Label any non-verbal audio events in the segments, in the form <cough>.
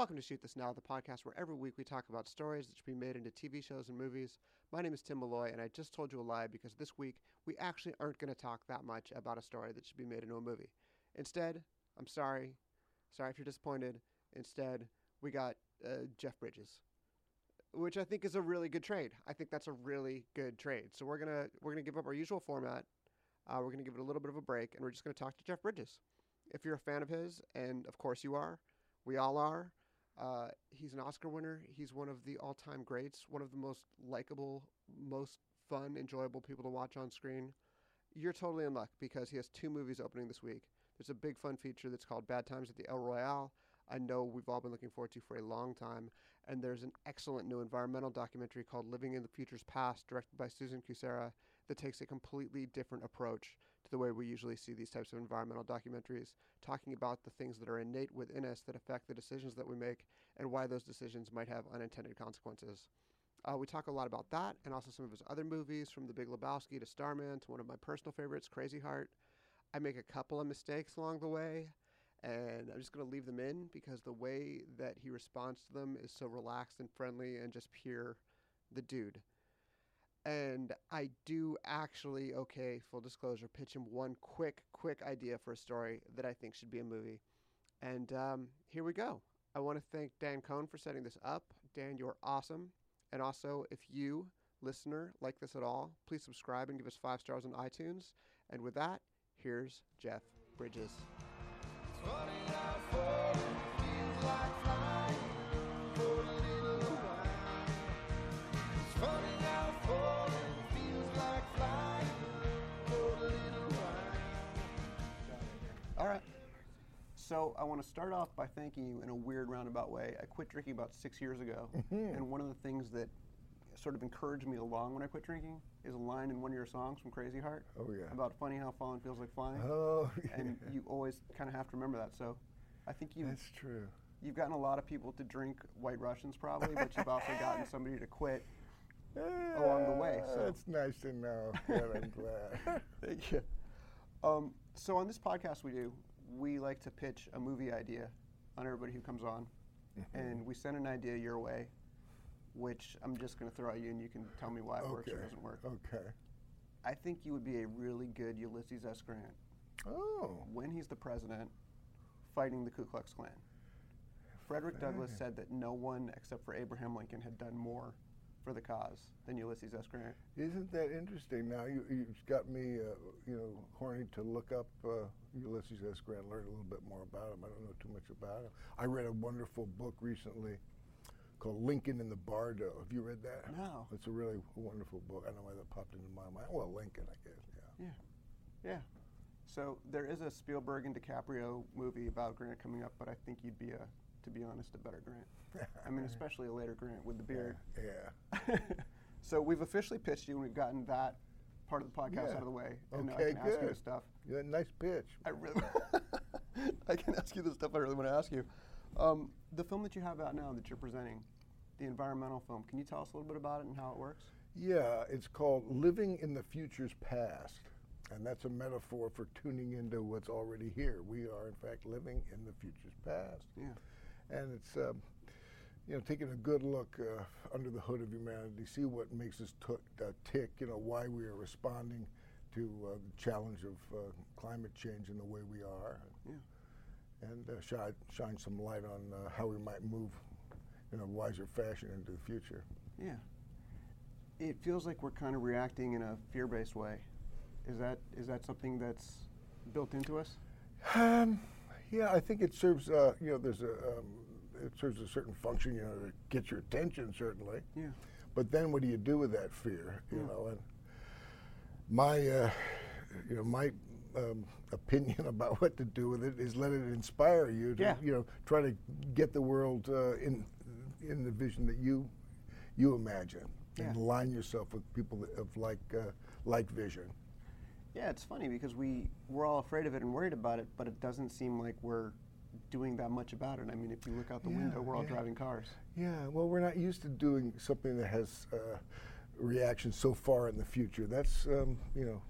Welcome to Shoot This Now, the podcast where every week we talk about stories that should be made into TV shows and movies. My name is Tim Molloy, and I just told you a lie because this week we actually aren't going to talk that much about a story that should be made into a movie. Instead, I'm sorry. Sorry if you're disappointed. Instead, we got uh, Jeff Bridges, which I think is a really good trade. I think that's a really good trade. So we're gonna we're gonna give up our usual format. Uh, we're gonna give it a little bit of a break, and we're just gonna talk to Jeff Bridges. If you're a fan of his, and of course you are, we all are. Uh, he's an Oscar winner. He's one of the all-time greats. One of the most likable, most fun, enjoyable people to watch on screen. You're totally in luck because he has two movies opening this week. There's a big fun feature that's called Bad Times at the El Royale. I know we've all been looking forward to for a long time. And there's an excellent new environmental documentary called Living in the Future's Past, directed by Susan Kucera, that takes a completely different approach to the way we usually see these types of environmental documentaries, talking about the things that are innate within us that affect the decisions that we make and why those decisions might have unintended consequences. Uh, we talk a lot about that and also some of his other movies, from The Big Lebowski to Starman to one of my personal favorites, Crazy Heart. I make a couple of mistakes along the way, and I'm just going to leave them in because the way that he responds to them is so relaxed and friendly and just pure the dude. And I do actually, okay, full disclosure, pitch him one quick, quick idea for a story that I think should be a movie. And um, here we go. I want to thank Dan Cohn for setting this up. Dan, you're awesome. And also, if you, listener, like this at all, please subscribe and give us five stars on iTunes. And with that, here's Jeff Bridges. So I want to start off by thanking you in a weird roundabout way. I quit drinking about six years ago, and one of the things that sort of encouraged me along when I quit drinking is a line in one of your songs from Crazy Heart. Oh, yeah. About funny how falling feels like flying. Oh, yeah. And you always kind of have to remember that. So I think you That's true. you've gotten a lot of people to drink White Russians probably, but you've also gotten <laughs> somebody to quit. Along the way, so- That's nice to know. Good, I'm glad. <laughs> Thank you. Um, so on this podcast we do, we like to pitch a movie idea on everybody who comes on, Mm-hmm. and we send an idea your way, which I'm just going to throw at you, and you can tell me why it works or doesn't work. Okay. I think you would be a really good Ulysses S. Grant Oh. when he's the president, fighting the Ku Klux Klan. Frederick Douglass said that no one except for Abraham Lincoln had done more for the cause than Ulysses S. Grant. Isn't that interesting? Now you, you've got me, uh, you know, horny to look up uh, Ulysses S. Grant, learn a little bit more about him. I don't know too much about him. I read a wonderful book recently called Lincoln in the Bardo. Have you read that? No. It's a really wonderful book. I don't know why that popped into my mind. Well, Lincoln, I guess. Yeah. Yeah, yeah. So there is a Spielberg and DiCaprio movie about Grant coming up, but I think you'd be a, to be honest, a better Grant. <laughs> I mean, especially a later Grant with the beard. Yeah. <laughs> so we've officially pitched you, and we've gotten that part of the podcast Yeah. out of the way, and now I Okay, can ask you the good. stuff. Yeah, nice pitch. I really, <laughs> I can ask you the stuff I really want to ask you. Um, the film that you have out now that you're presenting, the environmental film. Can you tell us a little bit about it and how it works? Yeah, it's called Living in the Future's Past. And that's a metaphor for tuning into what's already here. We are, in fact, living in the future's past. Yeah. And it's, um, you know, taking a good look uh, under the hood of humanity, see what makes us t- uh, tick, you know, why we are responding to uh, the challenge of uh, climate change in the way we are. Yeah. And uh, shine, shine some light on uh, how we might move in a wiser fashion into the future. Yeah. It feels like we're kind of reacting in a fear-based way. Is that is that something that's built into us? Um, yeah, I think it serves. Uh, you know, there's a um, it serves a certain function. You know, to get your attention certainly. Yeah. But then, what do you do with that fear? You Yeah. know, and my, uh, you know, my um, opinion <laughs> about what to do with it is let it inspire you to, Yeah. you know, try to get the world uh, in in the vision that you you imagine, and align yourself with people that of like uh, like vision. Yeah, it's funny because we we're all afraid of it and worried about it, but it doesn't seem like we're doing that much about it. I mean, if you look out the Yeah, window, we're all yeah. driving cars. Yeah, well, we're not used to doing something that has uh, reaction so far in the future. That's um, you know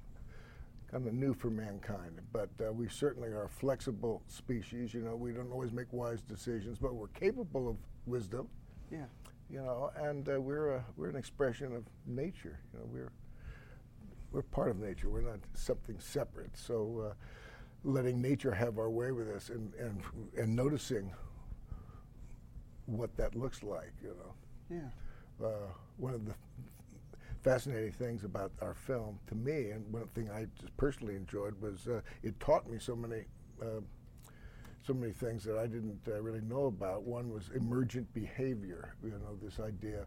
kind of new for mankind. But uh, we certainly are a flexible species. You know, we don't always make wise decisions, but we're capable of wisdom. Yeah. You know, and uh, we're a, we're an expression of nature. You know, we're we're part of nature. We're not something separate. So, uh, letting nature have our way with us and and and noticing what that looks like. You know Yeah. uh, one of the fascinating things about our film to me, and one thing I just personally enjoyed was uh, it taught me so many. Uh, so many things that I didn't uh, really know about. One was emergent behavior. You know, this idea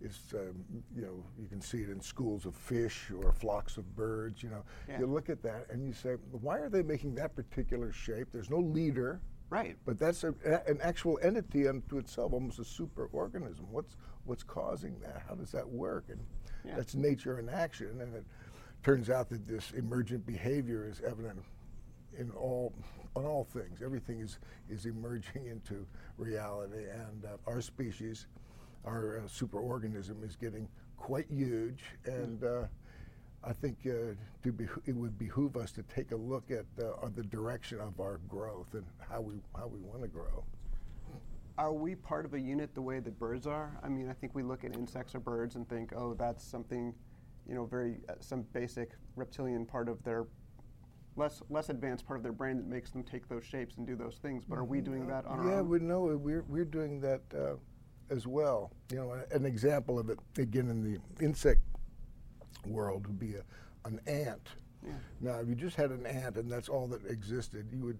is, um, you know, you can see it in schools of fish or flocks of birds. You know, Yeah. you look at that and you say, why are they making that particular shape? There's no leader. Right. But that's a, a- an actual entity unto itself, almost a superorganism. What's what's causing that? How does that work? And Yeah. that's nature in action. And it turns out that this emergent behavior is evident in all on all things. Everything is is emerging <laughs> into reality, and uh, our species, our uh, superorganism, is getting quite huge. And uh, I think uh, to be, it would behoove us to take a look at uh, the direction of our growth and how we how we want to grow. Are we part of a unit the way that birds are? I mean, I think we look at insects or birds and think, oh, that's something, you know, very uh, some basic reptilian part of their less less advanced part of their brain that makes them take those shapes and do those things. But are we doing that on yeah, our own? we know we're we're doing that uh, as well. You know, an example of it again in the insect world would be a, an ant. Yeah. Now, if you just had an ant and that's all that existed, you would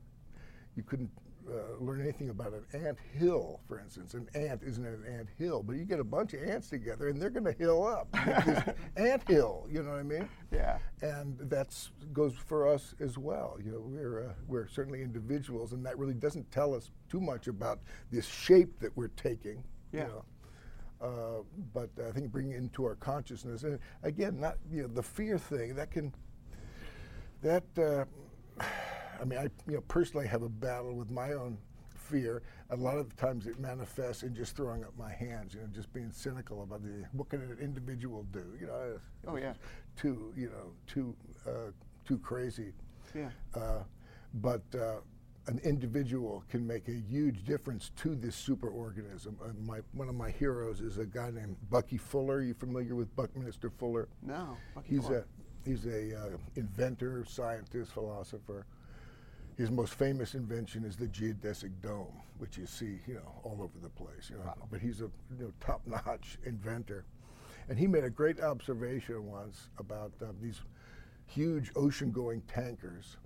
you couldn't uh, learn anything about an ant hill, for instance. An ant isn't an ant hill, but you get a bunch of ants together and they're going to hill up. <laughs> Ant hill, you know what I mean? Yeah. and that goes for us as well. You know, we're uh, we're certainly individuals, and that really doesn't tell us too much about this shape that we're taking. Yeah. You know. Uh, but I think bringing it into our consciousness, and again, not you know the fear thing that can that. Uh, I mean, I you know personally have a battle with my own fear. A lot of the times it manifests in just throwing up my hands, you know, just being cynical about the what can an individual do, you know. Oh, yeah. Too you know too uh, too crazy. Yeah. Uh, but uh, an individual can make a huge difference to this superorganism. Uh, my, one of my heroes is a guy named Bucky Fuller. Are You familiar with Buckminster Fuller? No. Bucky He's Fuller. a he's a uh, inventor, scientist, philosopher. His most famous invention is the geodesic dome, which you see, you know, all over the place. You know, but he's a you know, top-notch inventor, and he made a great observation once about uh, these huge ocean-going tankers,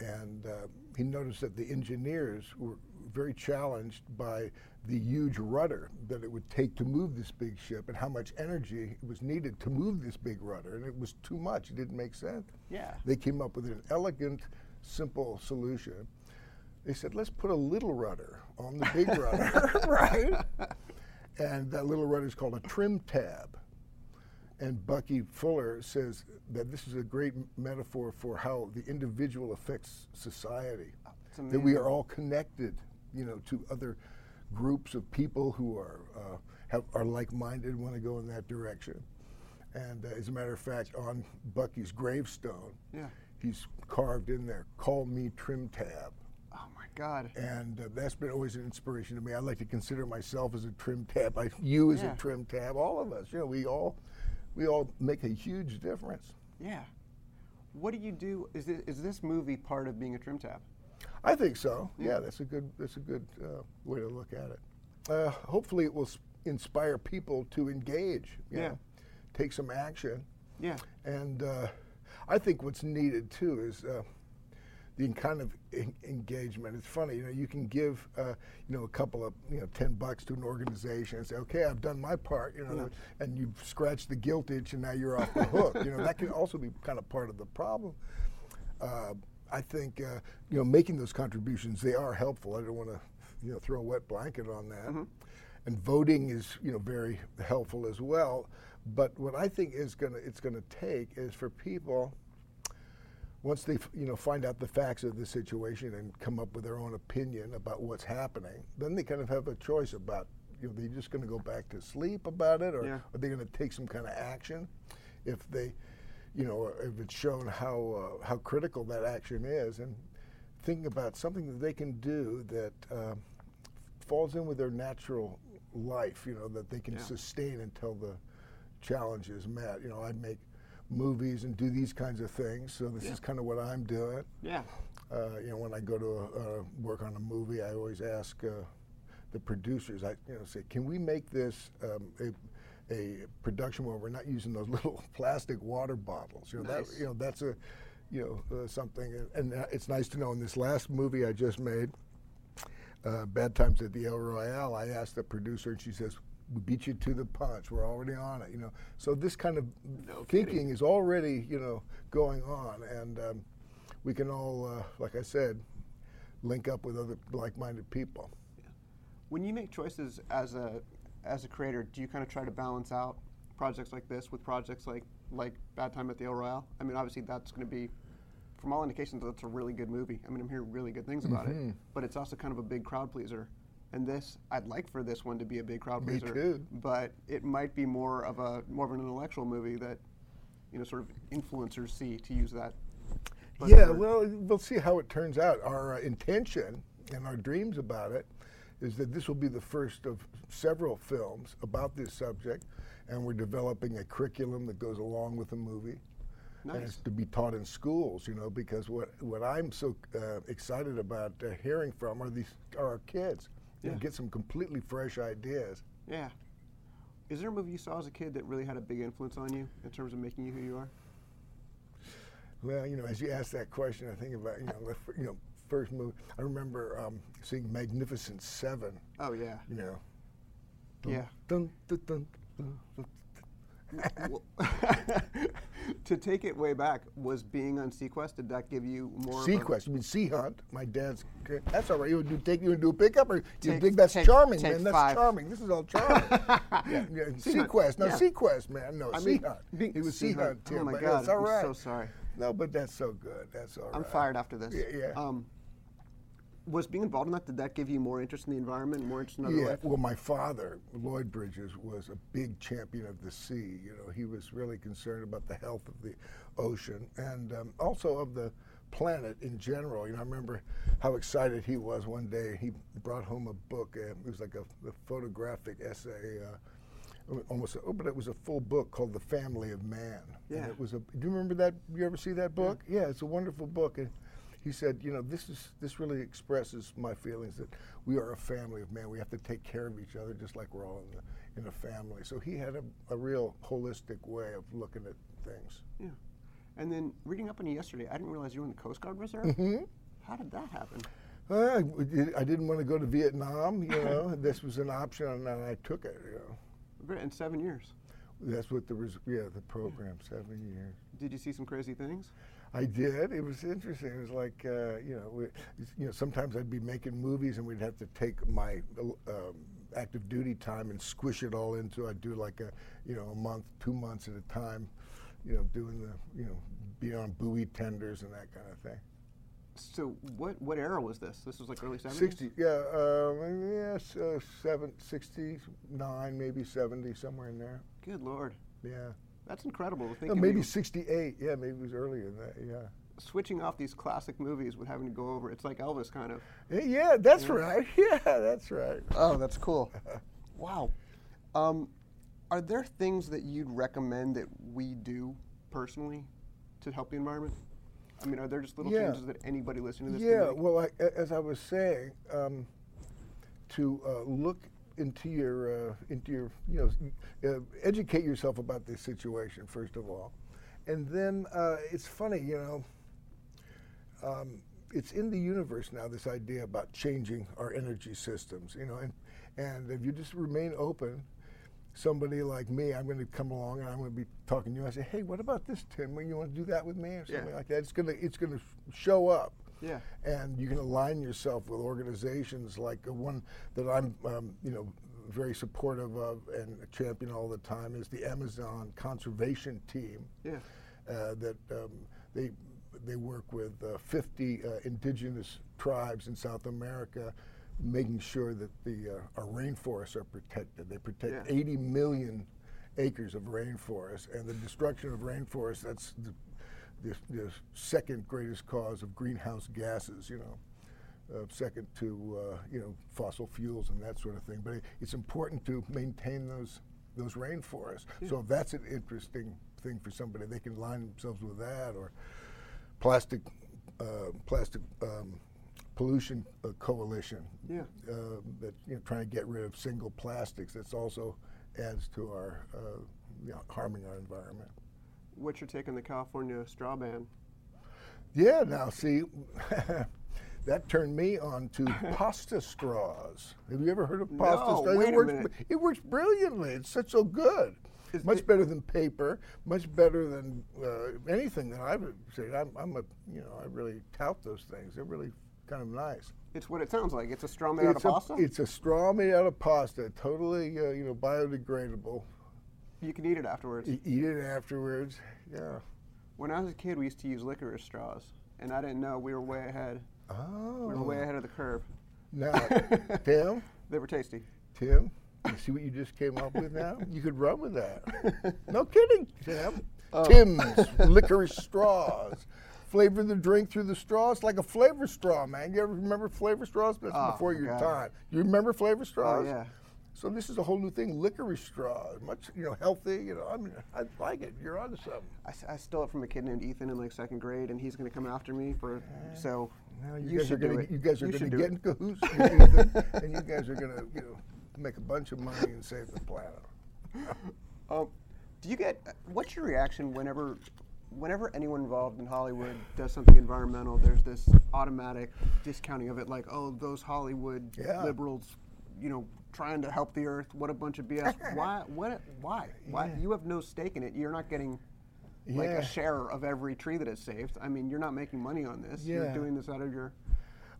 and uh, he noticed that the engineers were very challenged by the huge rudder that it would take to move this big ship and how much energy was needed to move this big rudder, and it was too much. It didn't make sense. Yeah. They came up with an elegant, simple solution. They said, let's put a little rudder on the big <laughs> rudder, <laughs> right? And that little rudder is called a trim tab. And Bucky Fuller says that this is a great m- metaphor for how the individual affects society. That we are all connected, you know, to other groups of people who are uh, have, are like-minded, want to go in that direction. And uh, as a matter of fact, on Bucky's gravestone, Yeah. He's carved in there, "Call me Trim Tab." Oh my God. and uh, that's been always an inspiration to me. I like to consider myself as a trim tab, I, you as Yeah. a trim tab, all of us. You know, we all, we all make a huge difference. Yeah. What do you do? Is this, is this movie part of being a trim tab? I think so. Yeah, that's a good, that's a good uh, way to look at it. Uh, hopefully, it will inspire people to engage. You Yeah. know, take some action. Yeah. And uh, I think what's needed too is uh, the kind of en- engagement. It's funny, you know, you can give, uh, you know, a couple of, you know, ten bucks to an organization and say, okay, I've done my part, you know, and you've scratched the guilt itch, and now you're off the hook. You know, that can also be kind of part of the problem. Uh, I think, uh, you know, making those contributions they are helpful. I don't want to, you know, throw a wet blanket on that. And voting is, you know, very helpful as well. But what I think is gonna it's gonna take is for people once they f- you know find out the facts of the situation and come up with their own opinion about what's happening, then they kind of have a choice about you know they're just going to go back to sleep about it, or Yeah. are they going to take some kind of action? If they, you know, if it's shown how uh, how critical that action is, and thinking about something that they can do that uh, falls in with their natural life, you know, that they can Yeah. sustain until the challenge is met. You know, I make movies and do these kinds of things, so this Yeah. is kind of what I'm doing. Yeah. Uh, you know, when I go to uh, work on a movie, I always ask uh, the producers. I you know say, can we make this um, a, a production where we're not using those <laughs> little plastic water bottles? You know, Nice. that you know that's a you know uh, something, and, and uh, it's nice to know. In this last movie I just made, uh, Bad Times at the El Royale, I asked the producer, and she says. We beat you to the punch. We're already on it, you know. So this kind of No thinking kidding. is already, you know, going on, and um, we can all, uh, like I said, link up with other like-minded people. When you make choices as a as a creator, do you kind of try to balance out projects like this with projects like like Bad Time at the El Royale? I mean, obviously that's going to be, from all indications, that's a really good movie. I mean, I'm hearing really good things about Mm-hmm. it, but it's also kind of a big crowd pleaser. And this, I'd like for this one to be a big crowd Me pleaser, too. but it might be more of a more of an intellectual movie that, you know, sort of influencers see to use that. yeah, well, we'll see how it turns out. Our uh, intention and our dreams about it is that this will be the first of several films about this subject, and we're developing a curriculum that goes along with the movie. And it's to be taught in schools, you know, because what, what I'm so uh, excited about uh, hearing from are these are our kids. Yeah. get some completely fresh ideas. Yeah. Is there a movie you saw as a kid that really had a big influence on you in terms of making you who you are? Well, you know, as you ask that question, I think about you know, the, you know, first movie. I remember um, seeing Magnificent Seven. Oh yeah. You know. Yeah. Dun, dun, dun, dun, dun. Well, <laughs> <laughs> to take it way back, was being on Sequest, did that give you more a- Sequest. You mean Sea Hunt? My dad's. That's all right. You would do take you would do a pickup, or you Take- think that's take- charming, take man? That's five. charming. This is all charming. <laughs> yeah, yeah. Sequest. No, yeah. Sequest, man. No, I Sea mean, Hunt. He was Sea Hunt. Too. Oh my God, it's all I'm so sorry. No, but that's so good. That's all right. I'm fired after this. Yeah, yeah. Um, was being involved in that, did that give you more interest in the environment, more interest in other Yeah, life? well, my father, Lloyd Bridges, was a big champion of the sea. You know, he was really concerned about the health of the ocean and um, also of the planet in general. You know, I remember how excited he was one day. He brought home a book. Uh, it was like a, a photographic essay. Uh, almost, oh, but it was a full book called "The Family of Man." Yeah. And it was a. Do you remember that? You ever see that book? Yeah, it's a wonderful book. And he said, you know, this is this really expresses my feelings that we are a family of man. We have to take care of each other just like we're all in, the, in a family. So he had a, a real holistic way of looking at things. Yeah. And then reading up on you yesterday, I didn't realize you were in the Coast Guard Reserve. Mm-hmm. How did that happen? Uh, I did- I didn't want to go to Vietnam, you know. <laughs> this was an option, and I took it. You know, In seven years. that's what the res- yeah the program seven years. Did you see some crazy things? I did. It was interesting. It was like uh, you know, we, you know, sometimes I'd be making movies and we'd have to take my um, active duty time and squish it all into. I'd do like a you know a month, two months at a time, you know, doing the you know, be on buoy tenders and that kind of thing. So what what era was this? This was like early 70s? Sixty, yeah, um, yes, uh, seven, 69, maybe seventy, somewhere in there. Good lord. Yeah, That's incredible to think no, maybe sixty-eight. Yeah, maybe it was earlier than that. Yeah. switching off these classic movies with having to go over. It's like Elvis kind of. Yeah, Yeah, that's right. <laughs> Yeah, that's right. Oh, that's cool. <laughs> wow. Um, are there things that you'd recommend that we do personally to help the environment? I mean, are there just little Yeah. changes that anybody listening to this Yeah, can make? well, I, a- as I was saying, um, to uh, look into your uh, into your you know uh, educate yourself about this situation first of all, and then uh, it's funny, you know. Um, it's in the universe now. This idea about changing our energy systems, you know, and and if you just remain open, somebody like me, I'm going to come along and I'm going to be talking to you. I say, hey, what about this, Tim? You want to do that with me or something Yeah. like that? It's going to it's going to show up Yeah. and you can align yourself with organizations like the one that I'm, um, you know, very supportive of and champion all the time is the Amazon Conservation Team. Yeah. Uh, that um, they they work with uh, 50 uh, indigenous tribes in South America, making sure that the uh, our rainforests are protected. They protect Yeah. 80 million acres of rainforest, and the destruction of rainforest, that's the, the, the second greatest cause of greenhouse gases, you know, uh, second to, uh, you know, fossil fuels and that sort of thing. But it, it's important to maintain those, those rainforests. So if that's an interesting thing for somebody, they can line themselves with that or plastic, uh, plastic um, pollution uh, coalition Yeah. uh, that you know, trying to get rid of single plastics. That's also adds to our uh, you know, harming our environment. What's your take on the California straw ban? Yeah, now see, <laughs> that turned me on to <laughs> pasta straws. Have you ever heard of pasta No, straws? wait it, a works, minute. it works brilliantly. It's such so good. Is much it- better than paper. Much better than uh, anything that I've said. I'm, I'm a, you know, I really tout those things. They're really kind of nice. It's what it sounds like. It's a straw made out it's of a, pasta. It's a straw made out of pasta, totally, uh, you know, biodegradable. You can eat it afterwards. Eat it afterwards. Yeah. When I was a kid, we used to use licorice straws, and I didn't know we were way ahead. Oh. We were way oh. ahead of the curve. Now, <laughs> Tim, They were tasty. Tim, you see what you just came up with now? You could run with that. <laughs> No kidding, Tim. Oh. Tim's <laughs> licorice straws. Flavor the drink through the straws like a flavor straw, man. You ever remember flavor straws? That's Oh, before your God. time. You remember flavor Oh straws? yeah. So this is a whole new thing, licorice straws. Much, you know, healthy. You know, I mean, I like it. You're onto something. I, s- I stole it from a kid named Ethan in like second grade, and he's gonna come after me for. So Now you, you, guys are do gonna, it. you guys are You gonna do get it. in cahoots <laughs> with Ethan, and you guys are gonna, you know, make a bunch of money and save the planet. <laughs> Um, do you get what's your reaction whenever whenever anyone involved in Hollywood does something environmental? There's this automatic discounting of it, like oh those Hollywood Yeah. liberals, you know, trying to help the earth. What a bunch of BS. <laughs> why? What? Why? Why? Yeah. You have no stake in it. You're not getting. Like Yeah. a share of every tree that is saved. I mean, you're not making money on this. You're doing this out of your.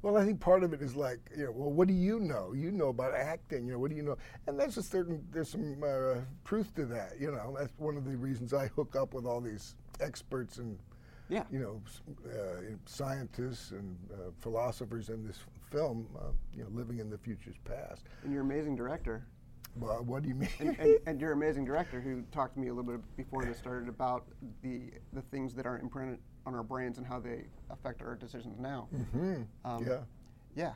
Well, I think part of it is like, you know, well, what do you know? You know about acting, you know, what do you know? And there's a certain, there's some uh, truth to that, you know. That's one of the reasons I hook up with all these experts and, Yeah. you know, uh, scientists and uh, philosophers in this film, uh, you know, living in the future's past. And you're an amazing director. Well, what do you mean? and, and, and you're an amazing director who talked to me a little bit before this started about the the things that are imprinted on our brains and how they affect our decisions now. hmm Um, yeah. Yeah.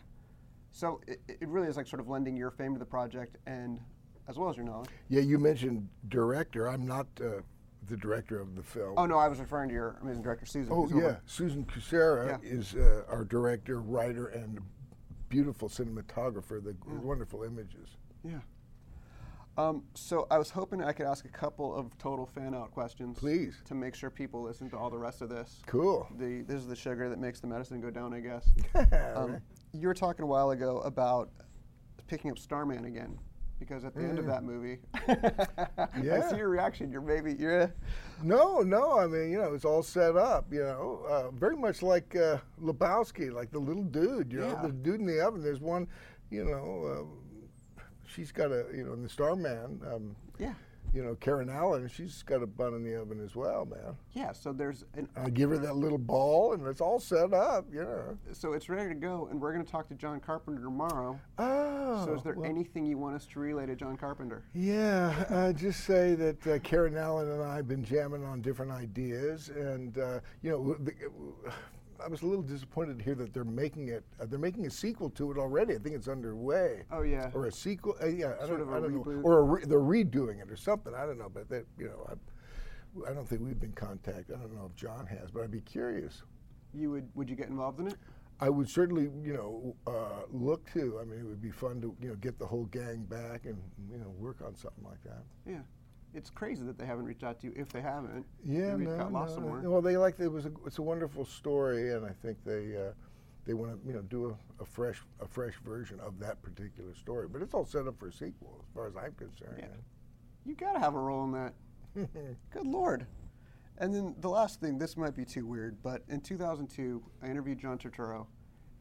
So it, it really is like sort of lending your fame to the project and as well as your knowledge. Yeah, you mentioned director. I'm not uh, the director of the film. Oh no, I was referring to your amazing director Susan. Oh yeah, Susan Kucera Yeah. is uh, our director, writer, and beautiful cinematographer. The Mm. wonderful images. Yeah. Um, so I was hoping I could ask a couple of total fan out questions. Please. To make sure people listen to all the rest of this. Cool. The this is the sugar that makes the medicine go down, I guess. <laughs> Um, you were talking a while ago about picking up Starman again, because at the end of that movie, <laughs> <laughs> I see your reaction. You're maybe you're No, no. I mean, you know, it's all set up. You know, uh, very much like uh, Lebowski, like the little dude. You Yeah. know, the dude in the oven. There's one. You know, uh, she's got a. You know, in the Starman. Um, yeah you know, Karen Allen. She's got a bun in the oven as well, man. yeah. So there's an I give her that little ball, and it's all set up. You know. so it's ready to go, and we're going to talk to John Carpenter tomorrow. Oh. so is there well- anything you want us to relay to John Carpenter? Yeah, uh, just say that uh, Karen Allen and I have been jamming on different ideas, and uh, you know, the, I was a little disappointed to hear that they're making it. Uh, they're making a sequel to it already. I think it's underway. Oh yeah. Or a sequel? Uh, yeah, I Sort don't, of a I don't know. Or a re- they're redoing it or something. I don't know, but that you know, I, I don't think we've been contacted. I don't know if John has, but I'd be curious. You would would you get involved in it? I would certainly, you know, uh, look to. I mean, it would be fun to, you know, get the whole gang back and, you know, work on something like that. Yeah. It's crazy that they haven't reached out to you. If they haven't, Yeah, no, got lost no, somewhere. Well, they like it was a, it's a wonderful story, and I think they uh, they want to, you know, do a, a fresh a fresh version of that particular story. But it's all set up for a sequel, as far as I'm concerned. Yeah. You got to have a role in that. <laughs> Good lord. And then the last thing, this might be too weird, but in 2002, I interviewed John Turturro,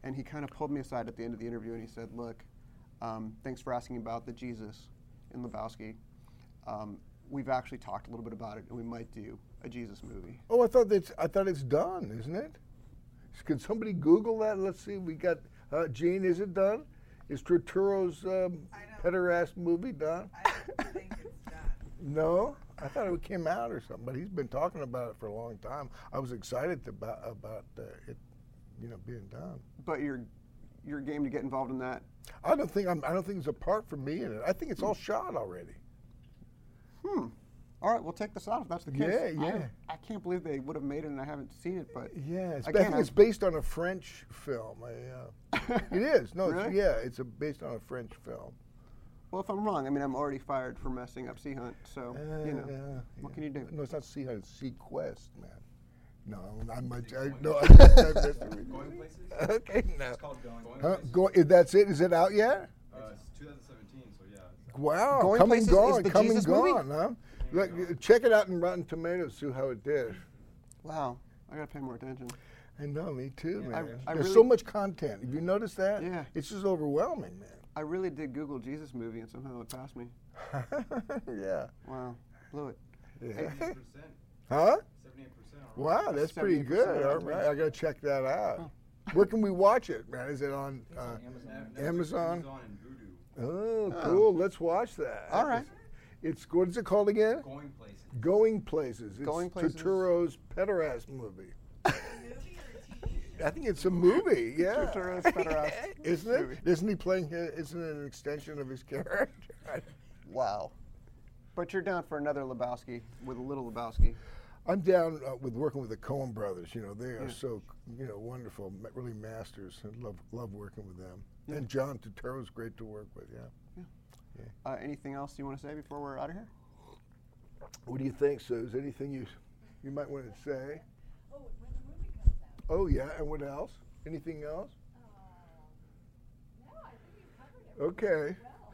and he kind of pulled me aside at the end of the interview and he said, Look, um, thanks for asking about the Jesus in Lebowski. Um, we've actually talked a little bit about it, and we might do a Jesus movie. Oh, I thought that's I thought it's done, isn't it? Can somebody Google that? Let's see. We got uh, Gene. Is it done? Is Turturro's um, pederast movie done? I don't think it's done. <laughs> No, I thought it came out or something, but he's been talking about it for a long time. I was excited about about uh, it, you know, being done. But you're you're game to get involved in that. I don't think I'm. I don't think there's a part for me in it. I think it's all shot already. Hmm. All right, we'll take this out if that's the case. Yeah, I- yeah. I, can't believe they would have made it and I haven't seen it, but Yeah, it's, I Again, think I'm- it's based on a French film. I, uh, it is. No, it's, yeah, it's a, based on a French film. well, if I'm wrong, I mean, I'm already fired for messing up Sea Hunt, so Uh, you know, yeah, what yeah. can you do? No, it's not Sea Hunt. It's Sea Quest, man. No, I'm much. I, no, <laughs> I, I'm messing. Going places? <laughs> Okay, no. It's called Going, Huh? Places. Go, that's it? Is it out yet? Uh, it's 2017, so yeah. it's- Wow, Going come Places and is gone, the come Jesus and movie? gone, huh? Look, check it out in Rotten Tomatoes. See how it did. Wow, I gotta pay more attention. I know, me too, I- man. I There's really- so much content. Have you noticed that? Yeah. It's just overwhelming, man. I really did Google Jesus movie and somehow it passed me. <laughs> yeah. Wow, blew it. Yeah. 78%. huh? 78% Wow, that's pretty 78% good. All on right, I gotta check that out. Where can we watch it, man? Is it on? Uh, on Amazon. Amazon? Amazon and Vudu. Oh, Oh. cool. Let's watch that. All right. It's what is it called again? Going places. Going Places. It's Going Places. Turturro's pederast movie. <laughs> I think it's a movie. Yeah. Turturro's pederast <laughs> Isn't it? movie. Isn't he playing? His, isn't it an extension of his character? <laughs> Wow. But you're down for another Lebowski with a little Lebowski. I'm down uh, with working with the Coen brothers. You know, they are so you know wonderful, really masters. I love love working with them. And John Turturro is great to work with. Yeah. Uh, anything else you want to say before we're out of here? What do you think, Suze? Anything you you might want to say? Oh, when the movie comes out. Oh yeah, and what else? Anything else? No, I think you covered it Okay. well.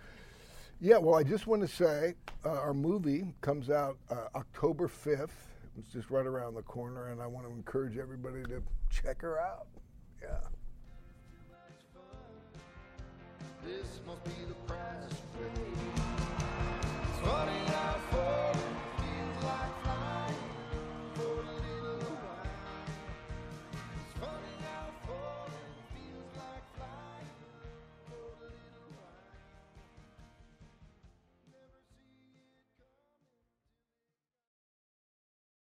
Yeah, well, I just want to say uh, our movie comes out uh, October 5th. It's just right around the corner, and I want to encourage everybody to check her out. Yeah. This must be the price to pay. It's funny how. for.